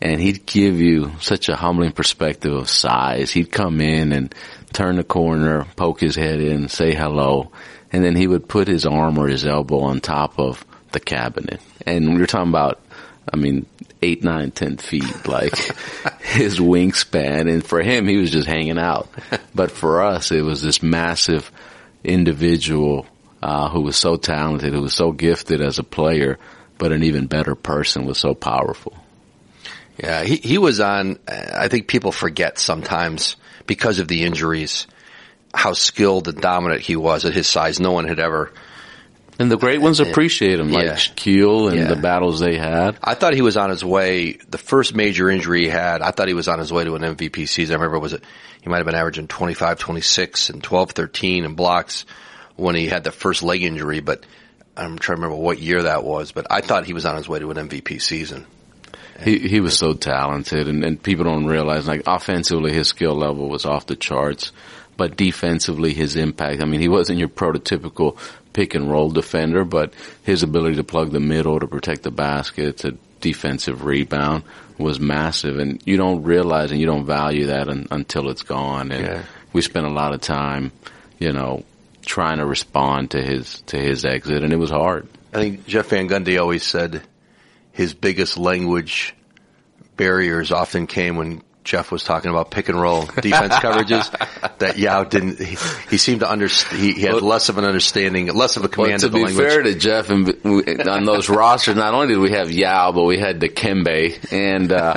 and he'd give you such a humbling perspective of size. He'd come in and turn the corner, poke his head in, say hello, and then he would put his arm or his elbow on top of the cabinet. And we were talking about, I mean, eight, nine, ten feet, like his wingspan. And for him, he was just hanging out. But for us, it was this massive individual, uh, who was so talented, who was so gifted as a player but an even better person was so powerful. Yeah, he, he was on, I think people forget sometimes because of the injuries how skilled and dominant he was at his size. No one had ever. And the great ones appreciate him, like Yeah. Shaquille and Yeah. the battles they had. I thought he was on his way. The first major injury he had, I thought he was on his way to an MVP season. I remember was it, he might have been averaging 25, 26 and 12, 13 in blocks when he had the first leg injury, but I'm trying to remember what year that was, but I thought he was on his way to an MVP season. He he was so talented, and, and people don't realize like offensively his skill level was off the charts, but defensively his impact. I mean, he wasn't your prototypical pick and roll defender, but his ability to plug the middle to protect the basket to defensive rebound was massive, and you don't realize and you don't value that un, until it's gone. And Yeah. we spent a lot of time, you know, trying to respond to his to his exit, and it was hard. I think Jeff Van Gundy always said his biggest language barriers often came when Jeff was talking about pick and roll defense coverages that Yao didn't, he, he seemed to understand, he, he had Well- less of an understanding, less of a command to of the be fair to Jeff, and on those rosters, not only did we have Yao, but we had Dikembe, and uh,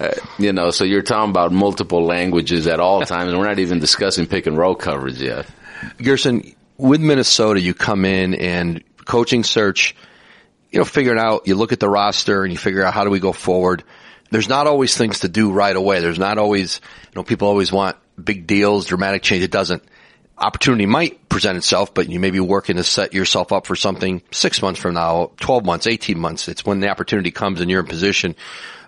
uh, you know, so you're talking about multiple languages at all times, and we're not even discussing pick and roll coverage yet. Gersson, with Minnesota, you come in and coaching search, you know, figuring out, you look at the roster and you figure out how do we go forward. There's not always things to do right away. There's not always, you know, people always want big deals, dramatic change. It doesn't. Opportunity might present itself, but you may be working to set yourself up for something six months from now, 12 months, 18 months. It's when the opportunity comes and you're in position.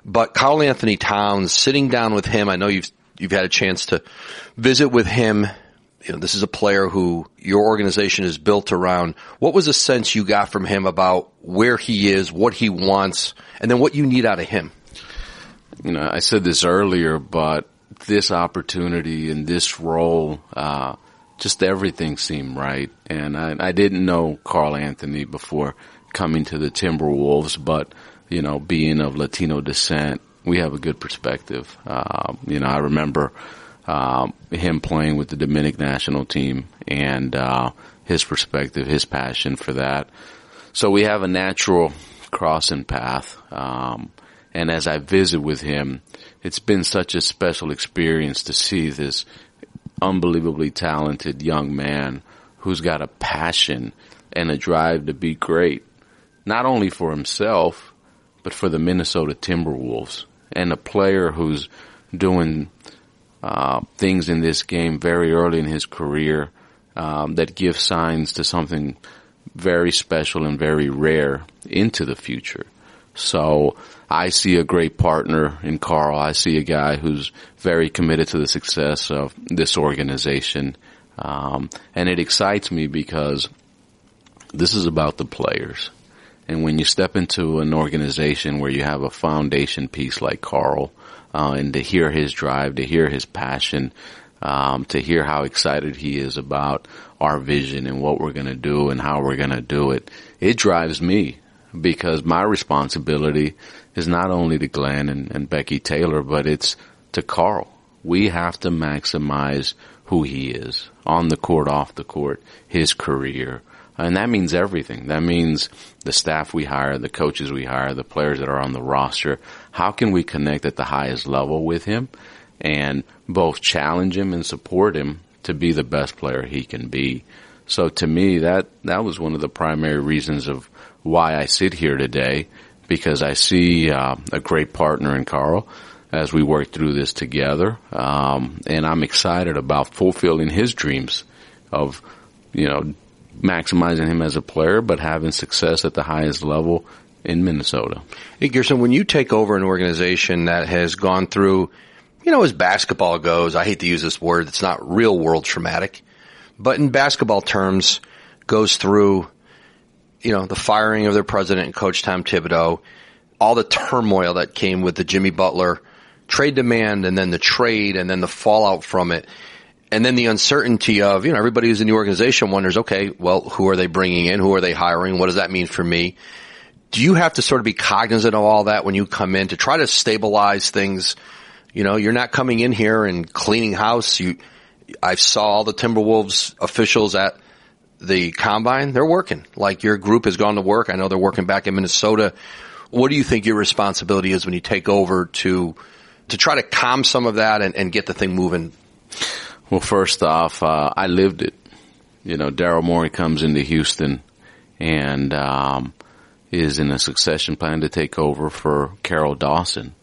But Karl-Anthony Towns, sitting down with him, I know you've, you've had a chance to visit with him you know, this is a player who your organization is built around. What was the sense you got from him about where he is, what he wants, and then what you need out of him? You know, I said this earlier, but this opportunity and this role, uh, just everything seemed right. And I, I didn't know Karl-Anthony before coming to the Timberwolves, but you know, being of Latino descent, we have a good perspective. Uh, you know, I remember um, him playing with the Dominic national team and uh, his perspective, his passion for that. So we have a natural crossing path. Um, and as I visit with him, it's been such a special experience to see this unbelievably talented young man who's got a passion and a drive to be great, not only for himself, but for the Minnesota Timberwolves and a player who's doing uh, things in this game very early in his career um, that give signs to something very special and very rare into the future. So I see a great partner in Karl. I see a guy who's very committed to the success of this organization. Um, and it excites me because this is about the players. And when you step into an organization where you have a foundation piece like Karl, uh, and to hear his drive, to hear his passion, um, to hear how excited he is about our vision and what we're going to do and how we're going to do it, it drives me because my responsibility is not only to Glen and, and Becky Taylor, but it's to Karl. We have to maximize who he is on the court, off the court, his career. And that means everything. That means the staff we hire, the coaches we hire, the players that are on the roster. How can we connect at the highest level with him and both challenge him and support him to be the best player he can be? So to me, that, that was one of the primary reasons of why I sit here today because I see uh, a great partner in Karl as we work through this together. Um, and I'm excited about fulfilling his dreams of, you know, maximizing him as a player, but having success at the highest level in Minnesota. Hey, Gersson, when you take over an organization that has gone through, you know, as basketball goes, I hate to use this word, it's not real world traumatic, but in basketball terms, goes through, you know, the firing of their president and coach Tom Thibodeau, all the turmoil that came with the Jimmy Butler trade demand and then the trade and then the fallout from it. And then the uncertainty of, you know, everybody who's in the organization wonders, okay, well, who are they bringing in? Who are they hiring? What does that mean for me? Do you have to sort of be cognizant of all that when you come in to try to stabilize things? You know, you're not coming in here and cleaning house. You, I saw all the Timberwolves officials at the combine, they're working. Like your group has gone to work. I know they're working back in Minnesota. What do you think your responsibility is when you take over to to try to calm some of that and, and get the thing moving? Well, first off, uh, I lived it. You know, Daryl Morey comes into Houston and um, is in a succession plan to take over for Carroll Dawson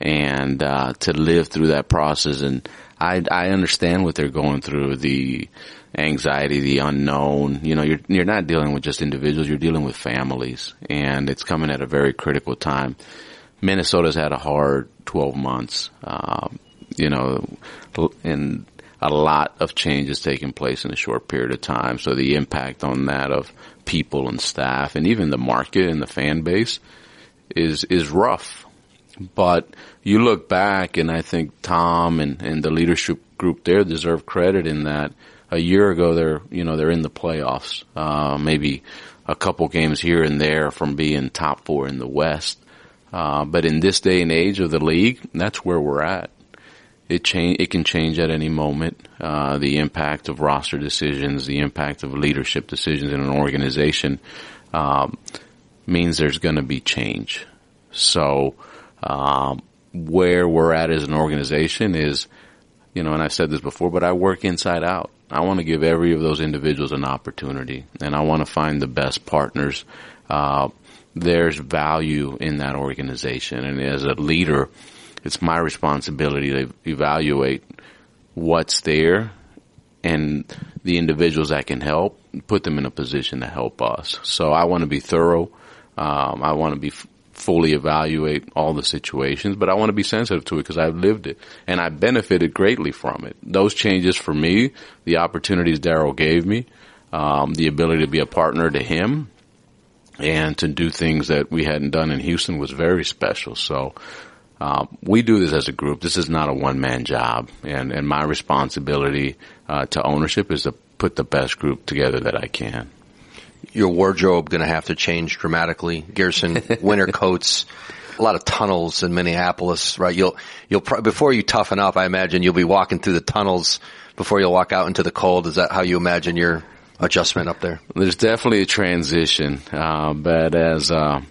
and uh, to live through that process. And I, I understand what they're going through the anxiety, the unknown. You know, you're you're not dealing with just individuals; you're dealing with families, and it's coming at a very critical time. Minnesota's had a hard 12 months. Um, you know, and a lot of change changes taking place in a short period of time. So the impact on that of people and staff and even the market and the fan base is, is rough. But you look back and I think Tom and, and the leadership group there deserve credit in that a year ago they're, you know, they're in the playoffs. Uh, maybe a couple games here and there from being top four in the West. Uh, but in this day and age of the league, that's where we're at. It change, it can change at any moment. Uh, the impact of roster decisions, the impact of leadership decisions in an organization, um, means there's going to be change. So, um, where we're at as an organization is, you know, and I've said this before, but I work inside out. I want to give every of those individuals an opportunity, and I want to find the best partners. Uh, there's value in that organization. And as a leader, it's my responsibility to evaluate what's there and the individuals that can help, put them in a position to help us. So I want to be thorough. Um, I want to be fully evaluate all the situations, but I want to be sensitive to it because I've lived it and I benefited greatly from it. Those changes for me, the opportunities Daryl gave me, um, the ability to be a partner to him, and to do things that we hadn't done in Houston was very special. So uh, we do this as a group. This is not a one man job, and and my responsibility uh, to ownership is to put the best group together that I can. Your wardrobe going to have to change dramatically. Gersson, winter coats, a lot of tunnels in Minneapolis, right? You'll you'll before you toughen up. I imagine you'll be walking through the tunnels before you'll walk out into the cold. Is that how you imagine your adjustment up there? There's definitely a transition, uh, but as uh,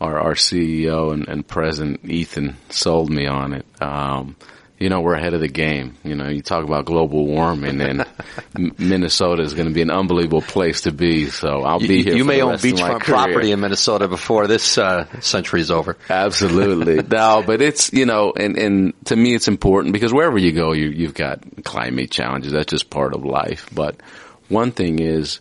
our our CEO and, and, president Ethan sold me on it. Um, you know, we're ahead of the game. You know, you talk about global warming and Minnesota is going to be an unbelievable place to be. So I'll be here. You may own beachfront property in Minnesota before this uh, century is over. Absolutely. no, but it's, you know, and, and to me it's important because wherever you go, you, you've got climate challenges. That's just part of life. But one thing is,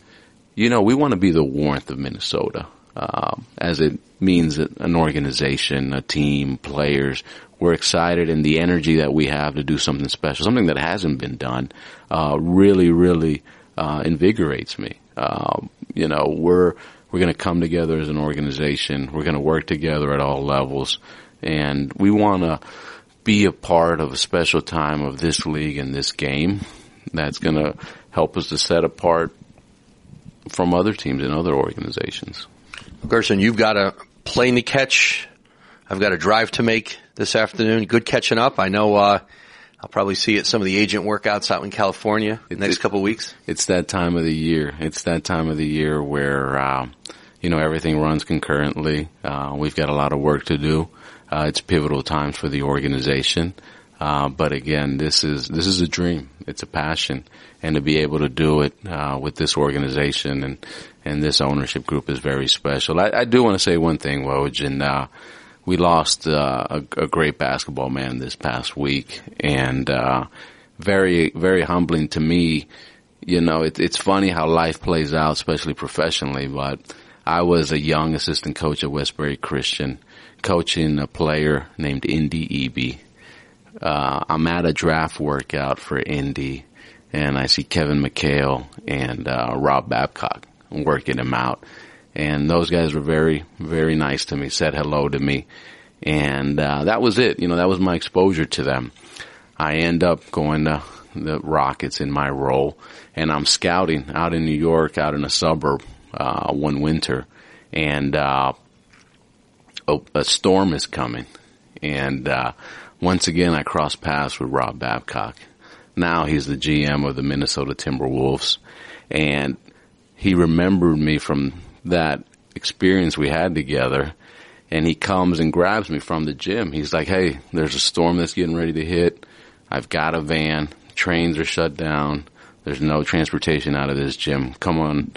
you know, we want to be the warmth of Minnesota, uh, as it means that an organization, a team, players. We're excited and the energy that we have to do something special, something that hasn't been done, uh, really, really, uh, invigorates me. Um, you know, we're, we're going to come together as an organization. We're going to work together at all levels and we want to be a part of a special time of this league and this game that's going to help us to set apart from other teams and other organizations. Gersson, you've got a plane to catch. I've got a drive to make this afternoon. Good catching up. I know, uh, I'll probably see at some of the agent workouts out in California in the next it, couple of weeks. It's that time of the year. It's that time of the year where, uh, you know, everything runs concurrently. Uh, we've got a lot of work to do. Uh, it's pivotal times for the organization. Uh, but again, this is this is a dream. It's a passion, and to be able to do it uh, with this organization and and this ownership group is very special. I, I do want to say one thing, Woj, and uh, we lost uh, a, a, great basketball man this past week, and uh, very very humbling to me. You know, it, it's funny how life plays out, especially professionally. But I was a young assistant coach at Westbury Christian, coaching a player named Indy Ebi uh, I'm at a draft workout for Indy, and I see Kevin McHale and uh, Rob Babcock working him out. And those guys were very, very nice to me, said hello to me. And uh, that was it. You know, that was my exposure to them. I end up going to the Rockets in my role, and I'm scouting out in New York, out in a suburb, uh, one winter, and uh, a, a storm is coming, and uh, once again, I cross paths with Rob Babcock. Now he's the GM of the Minnesota Timberwolves. And he remembered me from that experience we had together. And he comes and grabs me from the gym. He's like, Hey, there's a storm that's getting ready to hit. I've got a van. Trains are shut down. There's no transportation out of this gym. Come on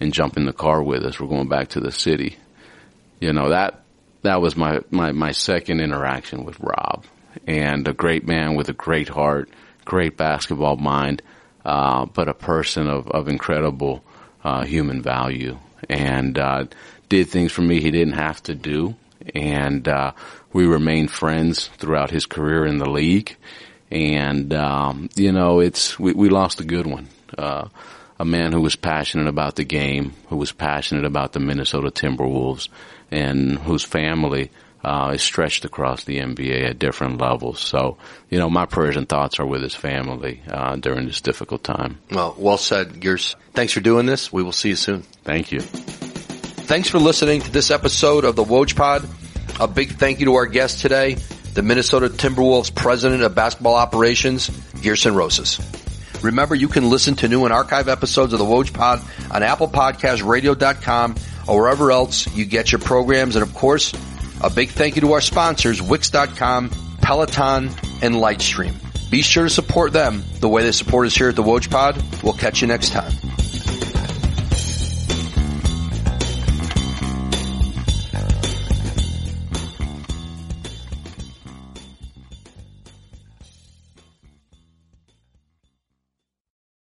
and jump in the car with us. We're going back to the city. You know, that, that was my, my, my second interaction with Rob and a great man with a great heart, great basketball mind, uh, but a person of, of incredible, uh, human value and, uh, did things for me he didn't have to do. And, uh, we remained friends throughout his career in the league. And, um, you know, it's, we, we lost a good one. Uh, a man who was passionate about the game, who was passionate about the Minnesota Timberwolves, and whose family uh, is stretched across the NBA at different levels. So, you know, my prayers and thoughts are with his family uh, during this difficult time. Well, well said, Gears. Thanks for doing this. We will see you soon. Thank you. Thanks for listening to this episode of the Woj Pod. A big thank you to our guest today, the Minnesota Timberwolves President of Basketball Operations, Gersson Rosas. Remember, you can listen to new and archive episodes of the Woj Pod on Apple Podcasts, Radio.com, or wherever else you get your programs. And of course, a big thank you to our sponsors, Wix.com, Peloton, and Lightstream. Be sure to support them the way they support us here at the Woj Pod. We'll catch you next time.